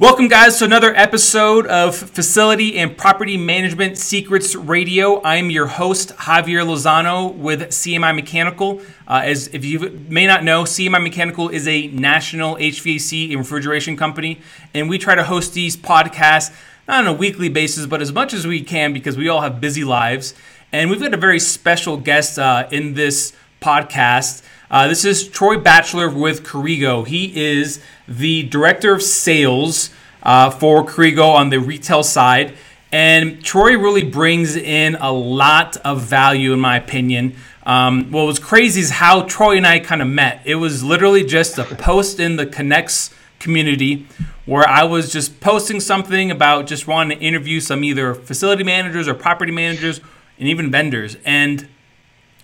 Welcome, guys, to another episode of Facility and Property Management Secrets Radio. I'm your host, Javier Lozano with CMI Mechanical. Uh, as if you may not know, CMI Mechanical is a national HVAC and refrigeration company, and we try to host these podcasts not on a weekly basis, but as much as we can because we all have busy lives. And we've got a very special guest uh, in this podcast. Uh, this is Troy Batchelor with Corrigo. He is the director of sales uh, for Corrigo on the retail side. And Troy really brings in a lot of value, in my opinion. Um, what was crazy is how Troy and I kind of met. It was literally just a post in the Connects community where I was just posting something about just wanting to interview some either facility managers or property managers and even vendors. And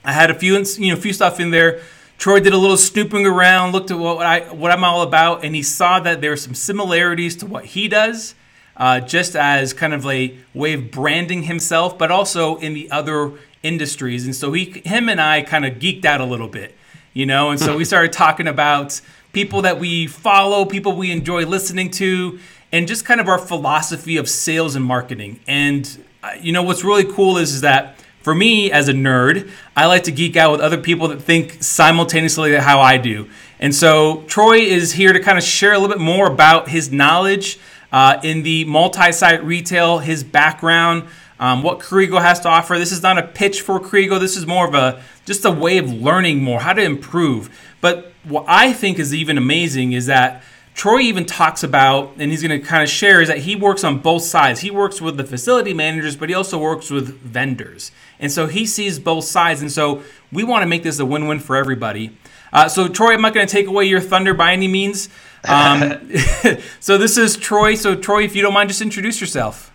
I had a few, you know, a few stuff in there Troy did a little snooping around, looked at what I what I'm all about, and he saw that there are some similarities to what he does, uh, just as kind of a way of branding himself, but also in the other industries. And so he, him, and I kind of geeked out a little bit, you know. And so we started talking about people that we follow, people we enjoy listening to, and just kind of our philosophy of sales and marketing. And uh, you know what's really cool is, is that for me, as a nerd, I like to geek out with other people that think simultaneously how I do. And so Troy is here to kind of share a little bit more about his knowledge uh, in the multi-site retail, his background, um, what Corrigo has to offer. This is not a pitch for Corrigo. This is more of a just a way of learning more, how to improve. But what I think is even amazing is that Troy even talks about, and he's going to kind of share, is that he works on both sides. He works with the facility managers, but he also works with vendors. And so he sees both sides. And so we want to make this a win win for everybody. Uh, so, Troy, I'm not going to take away your thunder by any means. Um, so, this is Troy. So, Troy, if you don't mind, just introduce yourself.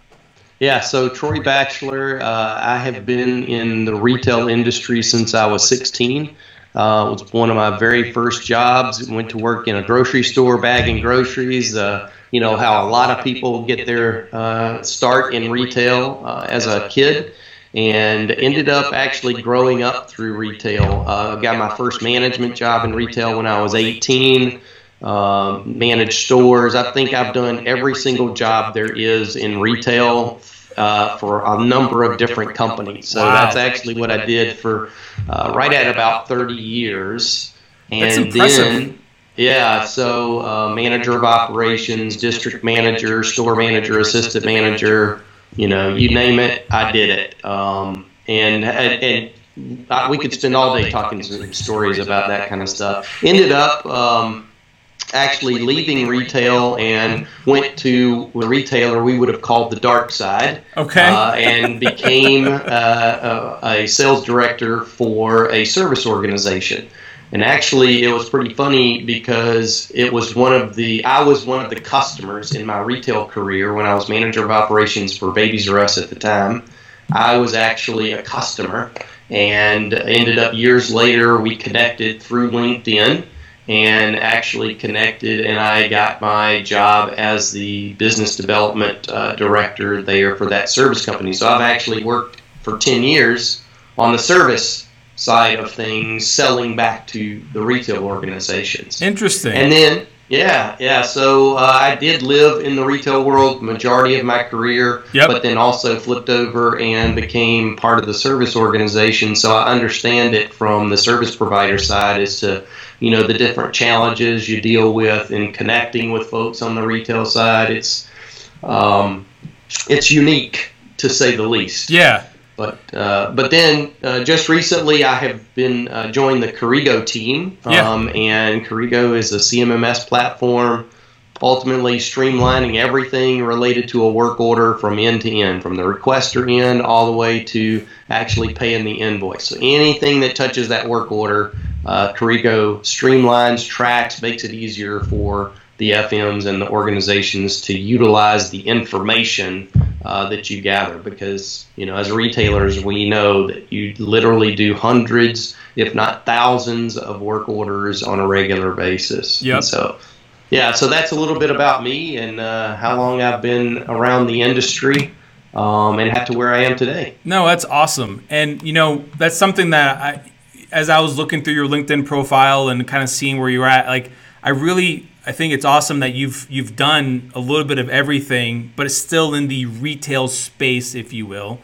Yeah, so Troy Batchelor, uh, I have been in the retail industry since I was 16. Uh, it was one of my very first jobs. Went to work in a grocery store bagging groceries. Uh, you know how a lot of people get their uh, start in retail uh, as a kid, and ended up actually growing up through retail. Uh, got my first management job in retail when I was 18. Um, managed stores. I think I've done every single job there is in retail uh, for a number of different companies. So wow. that's actually what I did for uh, right at about 30 years. And then, yeah, so uh, manager of operations, district manager, store manager, assistant manager, you know, you name it, I did it. Um, and, and, and we could spend all day talking some stories about that kind of stuff. Ended up. Um, actually leaving retail and went to a retailer we would have called the dark side. Okay. Uh, and became uh, a, a, sales director for a service organization. And actually, it was pretty funny because it was one of the I was one of the customers in my retail career when I was manager of operations for Babies R Us at the time. I was actually a customer, and ended up years later we connected through LinkedIn and actually connected, and I got my job as the business development uh, director there for that service company. So I've actually worked for 10 years on the service side of things, selling back to the retail organizations. Interesting. And then, yeah, yeah. So uh, I did live in the retail world majority of my career, yep. but then also flipped over and became part of the service organization. So I understand it from the service provider side as to you know the different challenges you deal with in connecting with folks on the retail side. It's um, it's unique to say the least. Yeah. But uh, but then uh, just recently I have been uh, joined the Corrigo team, um, yeah. and Corrigo is a CMMS platform, ultimately streamlining everything related to a work order from end to end, from the requester end all the way to actually paying the invoice. So anything that touches that work order uh, streamlines, tracks, makes it easier for the FMs and the organizations to utilize the information uh, that you gather. Because you know as retailers we know that you literally do hundreds if not thousands of work orders on a regular basis. Yeah. so yeah so that's a little bit about me and uh, how long i've been around the industry um, and have to where i am today. No that's awesome. And you know that's something that i as I was looking through your LinkedIn profile and kind of seeing where you're at, like I really I think it's awesome that you've you've done a little bit of everything, but it's still in the retail space, if you will.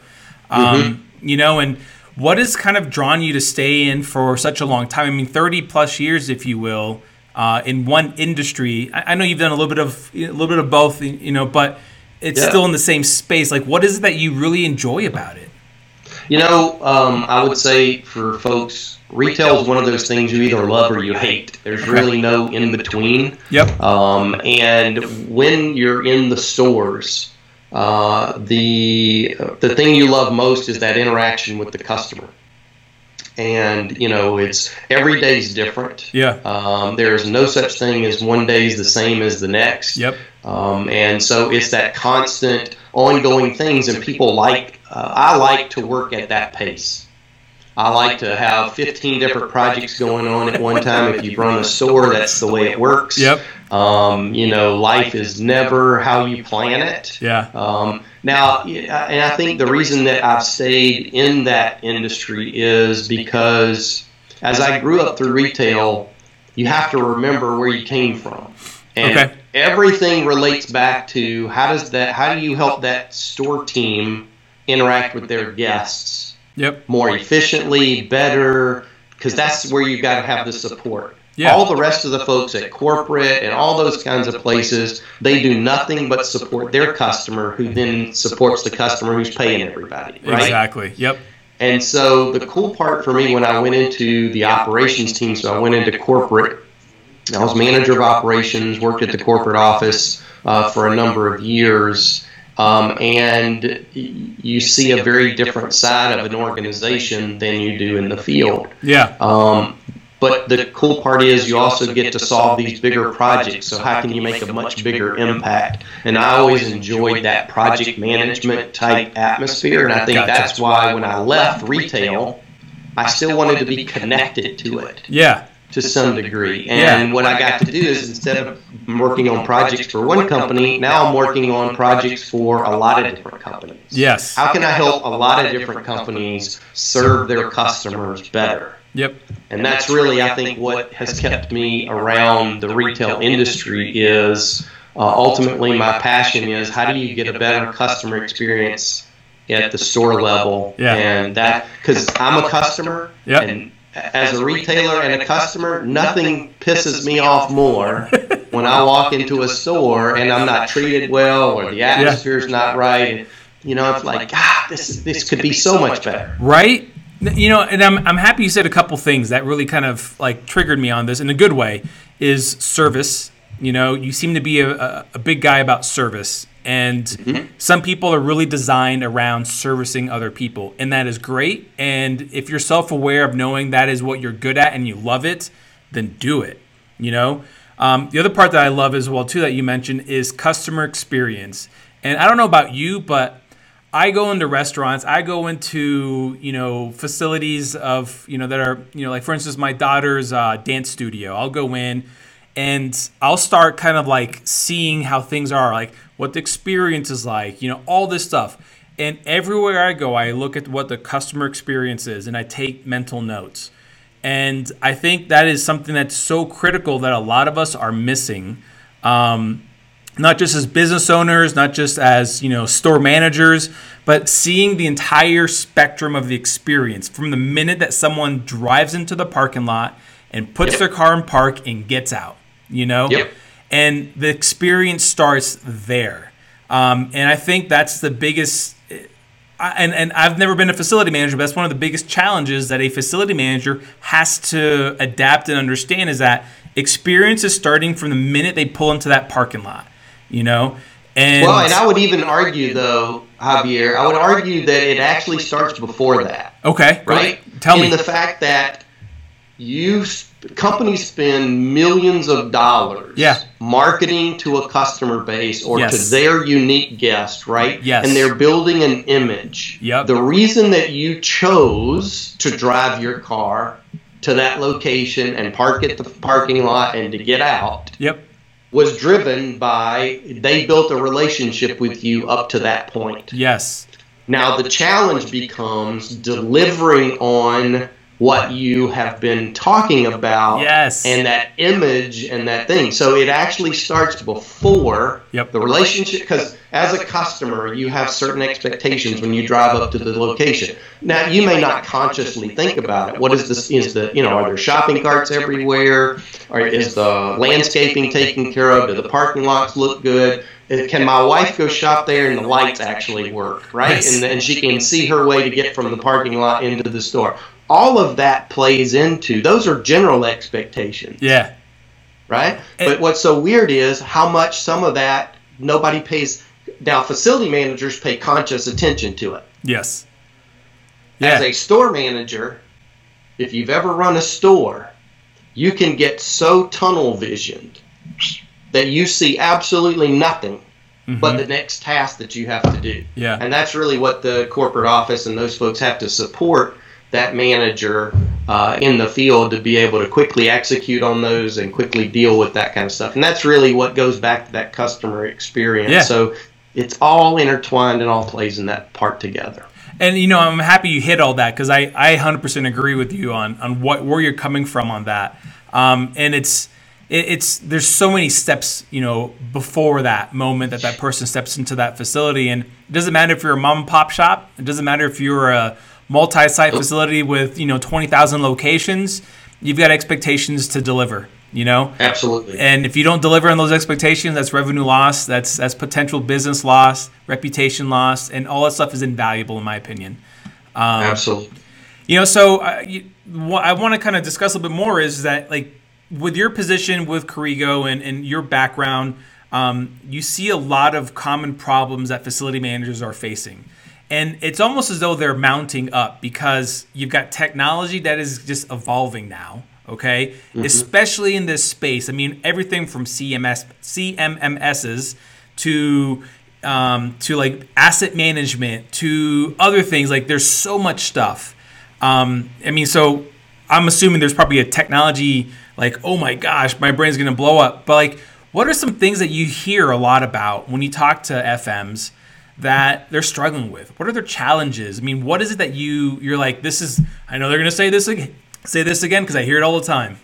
Um, mm-hmm. You know, and what has kind of drawn you to stay in for such a long time? I mean, thirty plus years, if you will, uh, in one industry. I, I, know you've done a little bit of a little bit of both, you know, but it's yeah. still in the same space. Like, what is it that you really enjoy about it? You know, um, I would say for folks, retail is one of those things you either love or you hate. There's really no in between. Yep. Um, and when you're in the stores, uh, the the thing you love most is that interaction with the customer. And you know, it's every day's different. Yeah. Um, there's no such thing as one day's the same as the next. Yep. Um, and so it's that constant, ongoing things, and people like uh, I like to work at that pace. I like to have 15 different projects going on at one time. If you run a store, that's the way it works. Yep. Um, you know, life is never how you plan it. Yeah. Um, now, and I think the reason that I've stayed in that industry is because as I grew up through retail, you have to remember where you came from. And okay. everything relates back to how does that how do you help that store team interact with their guests yep. more efficiently, better, because that's where you've got to have the support. Yeah. All the rest of the folks at corporate and all those kinds of places, they do nothing but support their customer, who then supports the customer who's paying everybody. Right? Exactly. Yep. And so the cool part for me when I went into the operations team, so I went into corporate. I was manager of operations, worked at the corporate office uh, for a number of years. Um, and you see a very different side of an organization than you do in the field. Yeah. Um, but the cool part is you also get to solve these bigger projects. So how can you make a much bigger impact? And I always enjoyed that project management type atmosphere, and I think that's why when I left retail, I still wanted to be connected to it. Yeah to some degree. And yeah. what I got to do is instead of working on projects for one company, now I'm working on projects for a lot of different companies. Yes. How can I help a lot of different companies serve their customers better? Yep. And that's really, I think, what has kept me around the retail industry is uh, ultimately my passion is how do you get a better customer experience at the store level? Yeah. And that, because I'm a customer. Yep. And as a retailer and a customer, nothing pisses me off more when I walk into a store and I'm not treated well or the atmosphere's not right. You know, it's like, ah, this this could be so much better. Right? You know, and I'm I'm happy you said a couple things that really kind of like triggered me on this in a good way. Is service. You know, you seem to be a, a, a big guy about service and mm-hmm. some people are really designed around servicing other people, and that is great. And if you're self aware of knowing that is what you're good at and you love it, then do it. You know, um, the other part that I love as well too that you mentioned is customer experience. And I don't know about you, but I go into restaurants, I go into you know facilities of you know that are you know like for instance my daughter's uh, dance studio. I'll go in and I'll start kind of like seeing how things are, like what the experience is like, you know, all this stuff. And everywhere I go, I look at what the customer experience is and I take mental notes. And I think that is something that's so critical that a lot of us are missing. Um, not just as business owners, not just as you know store managers, but seeing the entire spectrum of the experience from the minute that someone drives into the parking lot and puts yep. their car in park and gets out you know? Yep. And the experience starts there. Um, and I think that's the biggest. And, and I've never been a facility manager, but that's one of the biggest challenges that a facility manager has to adapt and understand is that experience is starting from the minute they pull into that parking lot, you know? And well, and I would even argue, though, Javier, I would argue that it actually starts before that. Okay. Right? Tell In me. the fact that you companies spend millions of dollars yeah. marketing to a customer base or yes. to their unique guest, right? Yes. And they're building an image. Yep. The reason that you chose to drive your car to that location and park at the parking lot and to get out yep. was driven by they built a relationship with you up to that point. Yes. Now the challenge becomes delivering on what you have been talking about yes. and that image and that thing. So it actually starts before yep. the relationship because as a customer you have certain expectations when you drive up to the location. Now you may not consciously think about it. What is this is the you know are there shopping carts everywhere? Or is the landscaping taken care of? Do the parking lots look good? Can my wife go shop there and the lights actually work, right? Yes. And, and she can see her way to get from the parking lot into the store all of that plays into those are general expectations. Yeah. Right? And, but what's so weird is how much some of that nobody pays now facility managers pay conscious attention to it. Yes. Yeah. As a store manager, if you've ever run a store, you can get so tunnel visioned that you see absolutely nothing mm-hmm. but the next task that you have to do. Yeah. And that's really what the corporate office and those folks have to support that manager uh, in the field to be able to quickly execute on those and quickly deal with that kind of stuff. And that's really what goes back to that customer experience. Yeah. So it's all intertwined and all plays in that part together. And you know, I'm happy you hit all that because I, I 100% agree with you on on what where you're coming from on that. Um, and it's it, it's there's so many steps you know before that moment that that person steps into that facility, and it doesn't matter if you're a mom and pop shop. It doesn't matter if you're a multi-site facility with you know 20,000 locations, you've got expectations to deliver. You know, absolutely. And if you don't deliver on those expectations, that's revenue loss. That's that's potential business loss, reputation loss, and all that stuff is invaluable in my opinion. Um, absolutely. You know, so uh, you, what I want to kind of discuss a little bit more is that like with your position with Corrigo and, and your background, um, you see a lot of common problems that facility managers are facing. And it's almost as though they're mounting up because you've got technology that is just evolving now, okay? Mm-hmm. Especially in this space. I mean, everything from CMS, CMMSs to um, to like asset management to other things. Like there's so much stuff. Um, I mean, so I'm assuming there's probably a technology like, oh my gosh, my brain's gonna blow up. But like, what are some things that you hear a lot about when you talk to FMs? That they're struggling with? What are their challenges? I mean, what is it that you you're like this is I know they're going to say this again, say this again because I hear it all the time.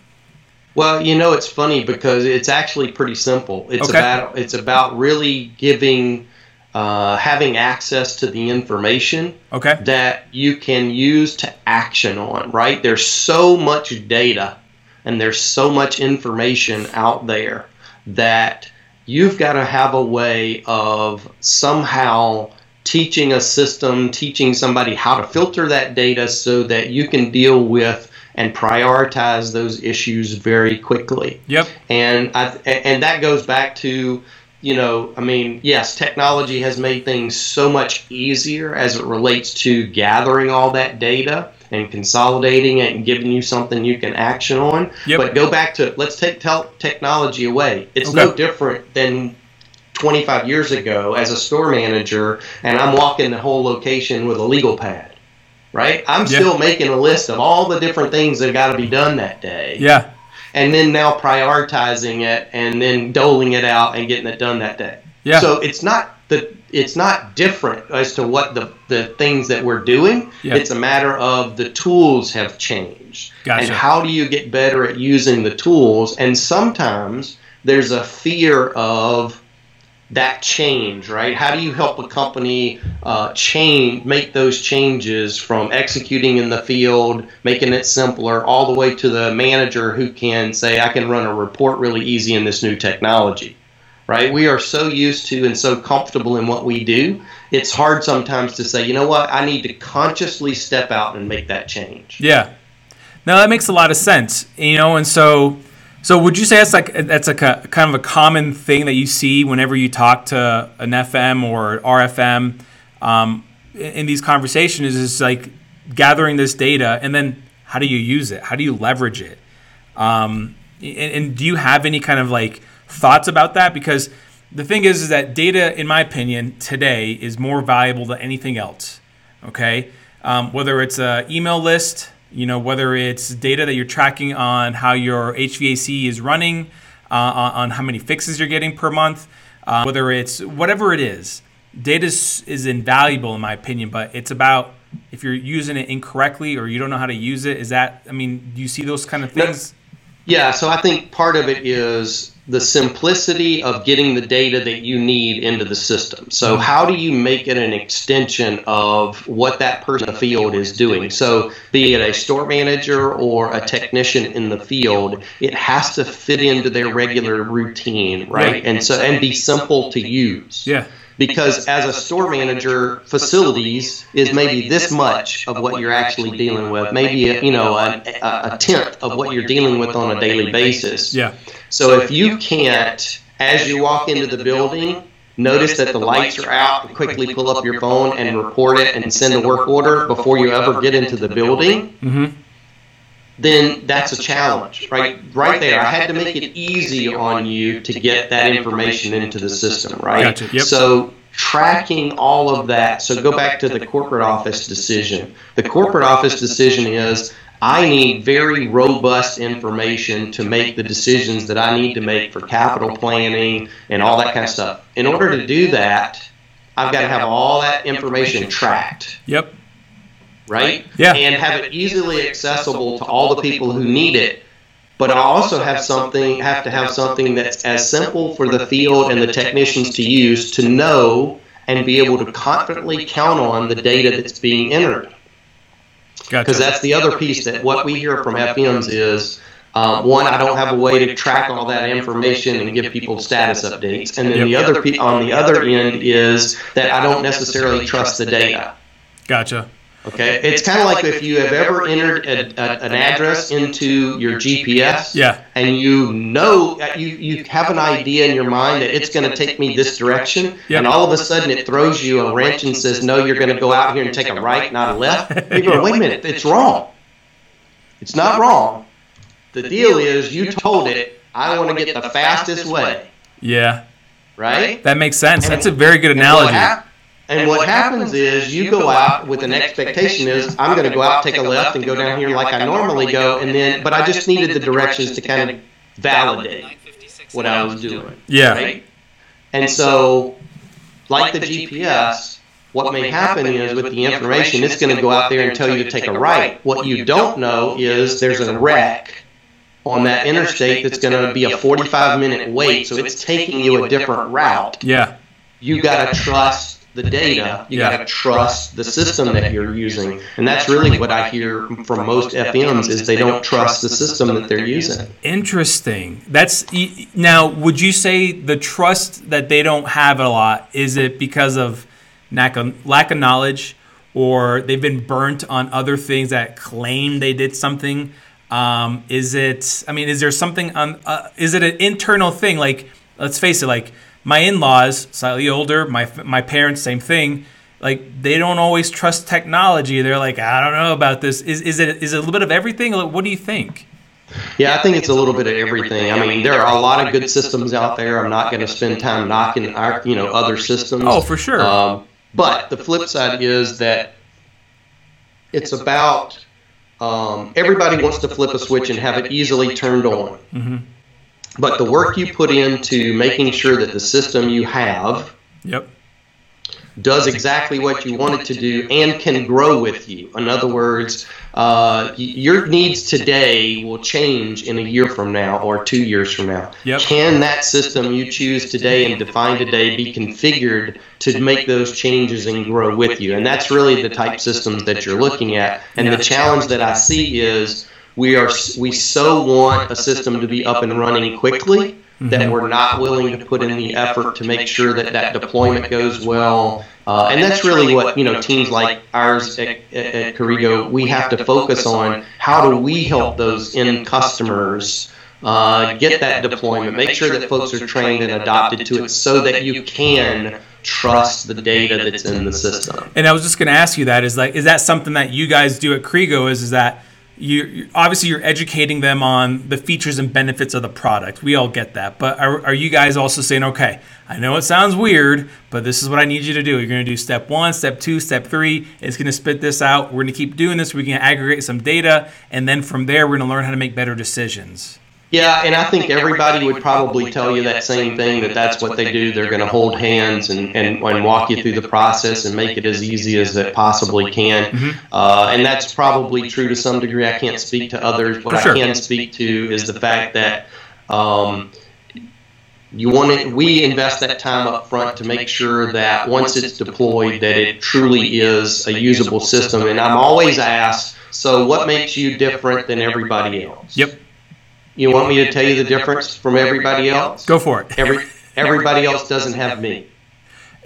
Well, you know, it's funny because it's actually pretty simple. It's okay. about it's about really giving uh, having access to the information okay. that you can use to action on, right? There's so much data and there's so much information out there that you've got to have a way of somehow teaching a system, teaching somebody how to filter that data so that you can deal with and prioritize those issues very quickly. Yep. And I, and that goes back to you know, I mean, yes, technology has made things so much easier as it relates to gathering all that data and consolidating it and giving you something you can action on. Yep. But go back to let's take tel- technology away. It's okay. no different than 25 years ago as a store manager, and I'm walking the whole location with a legal pad. Right? I'm yeah. still making a list of all the different things that got to be done that day. Yeah. And then now prioritizing it and then doling it out and getting it done that day. Yeah. So it's not the it's not different as to what the, the things that we're doing. Yeah. It's a matter of the tools have changed. Gotcha. And how do you get better at using the tools? And sometimes there's a fear of that change, right? How do you help a company uh, change, make those changes from executing in the field, making it simpler, all the way to the manager who can say, I can run a report really easy in this new technology right? We are so used to and so comfortable in what we do. It's hard sometimes to say, you know what, I need to consciously step out and make that change. Yeah. No, that makes a lot of sense. You know, and so so would you say that's like that's like a kind of a common thing that you see whenever you talk to an FM or RFM um, in these conversations is like gathering this data and then how do you use it? How do you leverage it? Um, and, and do you have any kind of like thoughts about that because the thing is is that data in my opinion today is more valuable than anything else okay um, whether it's an email list you know whether it's data that you're tracking on how your hvac is running uh, on, how many fixes you're getting per month uh, whether it's whatever it is data is, is invaluable in my opinion but it's about if you're using it incorrectly or you don't know how to use it? Is that I mean, do you see those kind of things? Yeah, so I think part of it is the simplicity of getting the data that you need into the system. So, how do you make it an extension of what that person in the field is doing? So, be it a store manager or a technician in the field, it has to fit into their regular routine, right? And so, and be simple to use. Yeah because as a store manager, facilities is maybe this much of what you're actually dealing with, maybe a, you know a, a, tenth of what you're dealing with on a daily basis. Yeah. So if you can't, as you walk into the building, notice that the lights are out, and quickly pull up your phone and report it and send a work order before you ever get into the building. Mm-hmm then that's a challenge, right? Right there, I had to make it easy on you to get that information into the system, right? Gotcha. Yep. So tracking all of that. So go back to the corporate office decision. The corporate office decision is I need very robust information to make the decisions that I need to make for capital planning and all that kind of stuff. In order to do that, I've got to have all that information tracked. Yep right? Yeah. And have it easily accessible to all the people who need it. But I also have something have to have something that's as simple for the field and the technicians to use to know and be able to confidently count on the data that's being entered. Because gotcha. that's the other piece that what we hear from FMs is um, one, I don't have a way to track all that information and give people status updates, and then the other on the other end is that I don't necessarily trust the data. Gotcha. Okay, it's, it's kind of like, if you have ever entered a, a, an address into your GPS, yeah, and you know you you have an idea in your mind that it's going to take me this direction, yep. and all of a sudden it throws you a wrench and says, "No, you're going to go out here and take a right, not a left." You're going, "Wait a minute, it's wrong. It's not wrong. The deal is you told it I want to get the fastest way." Yeah. Right. That makes sense. That's a very good analogy. And what happens is you go out with an expectation is I'm going to go out, take a left, and go down here like I normally go, and then but I just needed the directions to kind of validate what I was doing. Yeah. Right? And so, like the GPS, what may happen is with the information, it's going to go out there and tell you to take a right. What you don't know is there's a wreck on that interstate that's going to be a 45 minute wait, so it's taking you a different route. Yeah. You got to trust the data. You yeah. got to trust the system that you're using, and that's really what I hear from most FMs is they don't trust the system that they're using. Interesting. That's now. Would you say the trust that they don't have a lot is it because of lack of, lack of knowledge, or they've been burnt on other things that claim they did something? Um, is it? I mean, is there something on? Uh, is it an internal thing? Like, let's face it, like my in-laws, slightly older, my my parents, same thing. Like they don't always trust technology. They're like, I don't know about this. Is is it is it a little bit of everything? What do you think? Yeah, I think it's a little bit of everything. I mean, there are a lot of good systems out there. I'm not going to spend time knocking our, you know, other systems. Oh, for sure. Um, but the flip side is that it's about um, everybody wants to flip a switch and have it easily turned on. Mm-hmm. But the work you put into making sure that the system you have yep. does exactly what you want it to do and can grow with you. In other words, uh, your needs today will change in a year from now or two years from now. Yep. Can that system you choose today and define today be configured to make those changes and grow with you? And that's really the type systems that you're looking at. And the challenge that I see is we are we so want a system to be up and running quickly that mm-hmm. we're not willing to put in the effort to make sure that that deployment goes well. Uh, and that's really what you know teams like ours at, at Corrigo we have to focus on. How do we help those end customers? Uh, get that deployment, make sure that folks are trained and adopted to it so that you can trust the data that's in the system. And I was just going to ask you that is like is that something that you guys do at Corrigo is is that you obviously you're educating them on the features and benefits of the product. We all get that, but are, are you guys also saying, okay, I know it sounds weird, but this is what I need you to do. You're going to do step one, step two, step three. It's going to spit this out. We're going to keep doing this. We can aggregate some data, and then from there, we're going to learn how to make better decisions. Yeah, and I think everybody would probably tell you that same thing that that's what they do. They're going to hold hands and, and, and walk you through the process and make it as easy as it possibly can. Mm-hmm. Uh, and that's probably true to some degree. I can't speak to others. What sure. I can speak to is the fact that. Um, you want to, we invest that time up front to make sure that once it's deployed that it truly is a usable system and i'm always asked so what makes you different than everybody else yep you want me to tell you the difference from everybody else go for it Every, everybody else doesn't have me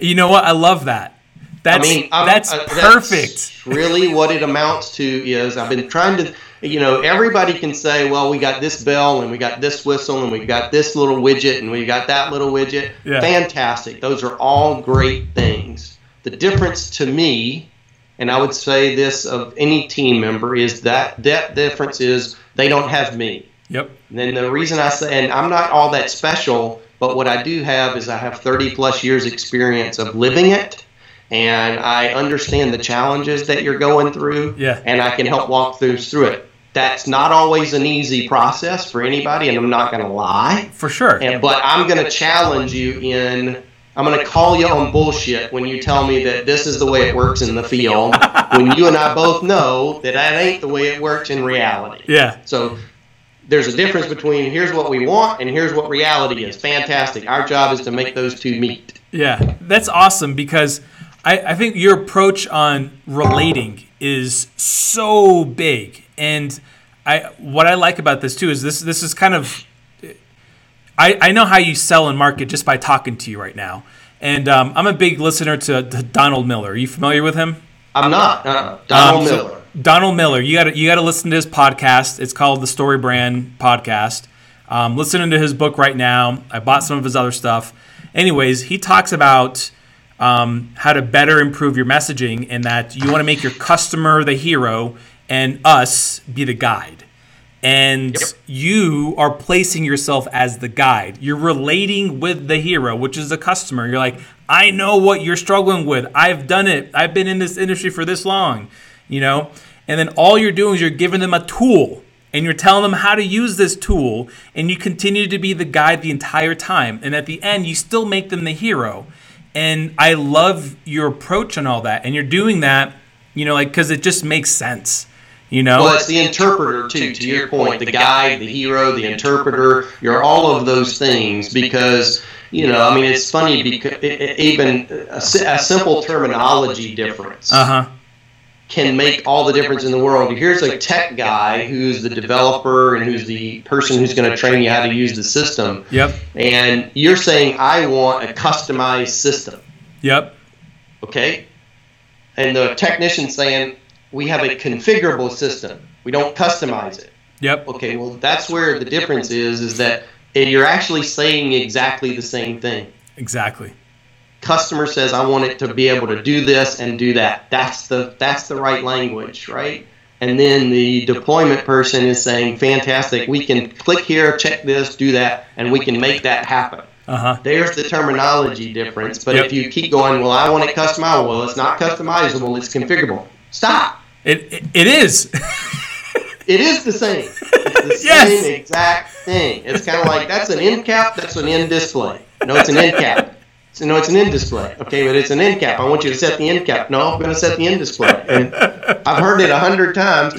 you know what i love that that's I mean, that's uh, perfect that's really what it amounts to is i've been trying to you know, everybody can say, well, we got this bell and we got this whistle and we got this little widget and we got that little widget. Yeah. Fantastic. Those are all great things. The difference to me, and I would say this of any team member, is that that difference is they don't have me. Yep. And then the reason I say, and I'm not all that special, but what I do have is I have 30 plus years experience of living it and I understand the challenges that you're going through, yeah. and I can help walk through through it that's not always an easy process for anybody, and I'm not going to lie. For sure. And, but I'm going to challenge you in. I'm going to call you on bullshit when you tell me that this is the way it works in the field, when you and I both know that that ain't the way it works in reality. Yeah. So there's a difference between here's what we want and here's what reality is. Fantastic. Our job is to make those two meet. Yeah, that's awesome because I, I think your approach on relating is so big and I what I like about this too is this this is kind of I, I know how you sell and market just by talking to you right now. And um, I'm a big listener to, to, Donald Miller. Are you familiar with him? I'm not. Uh, Donald um, Miller. So Donald Miller. You got you got to listen to his podcast. It's called the Story Brand Podcast. Um, listening to his book right now. I bought some of his other stuff. Anyways, he talks about um, how to better improve your messaging and that you want to make your customer the hero and us be the guide. And yep. you are placing yourself as the guide. You're relating with the hero, which is the customer. You're like, I know what you're struggling with. I've done it. I've been in this industry for this long, you know? And then all you're doing is you're giving them a tool and you're telling them how to use this tool and you continue to be the guide the entire time. And at the end, you still make them the hero. And I love your approach on all that. And you're doing that, you know, like, because it just makes sense you know, well, it's the interpreter too. To your point, the guide, the hero, the interpreter. You're all of those things because you know. I mean, it's funny because even a, a simple terminology difference uh-huh. Can make all the difference in the world. Here's a tech guy who's the developer and who's the person who's going to train you how to use the system. Yep. And you're saying I want a customized system. Yep. Okay. And the technician saying we have a configurable system. We don't customize it. Yep. Okay, well, that's where the difference is, is that you're actually saying exactly the same thing. Exactly. Customer says, I want it to be able to do this and do that. That's the, that's the right language, right? And then the deployment person is saying, fantastic, we can click here, check this, do that, and we can make that happen. Uh-huh. There's the terminology difference. But yep. if you keep going, well, I want it customizable. Well, it's not customizable, it's configurable. Stop. It it, it is. it is the same. It's the yes. same exact thing. It's kind of like that's an end cap. That's an end display. No, it's an end cap. So, no, it's an end display. Okay, but it's an end cap. I want you to set the end cap. No, I'm going to set the end display. And I've heard it a hundred times.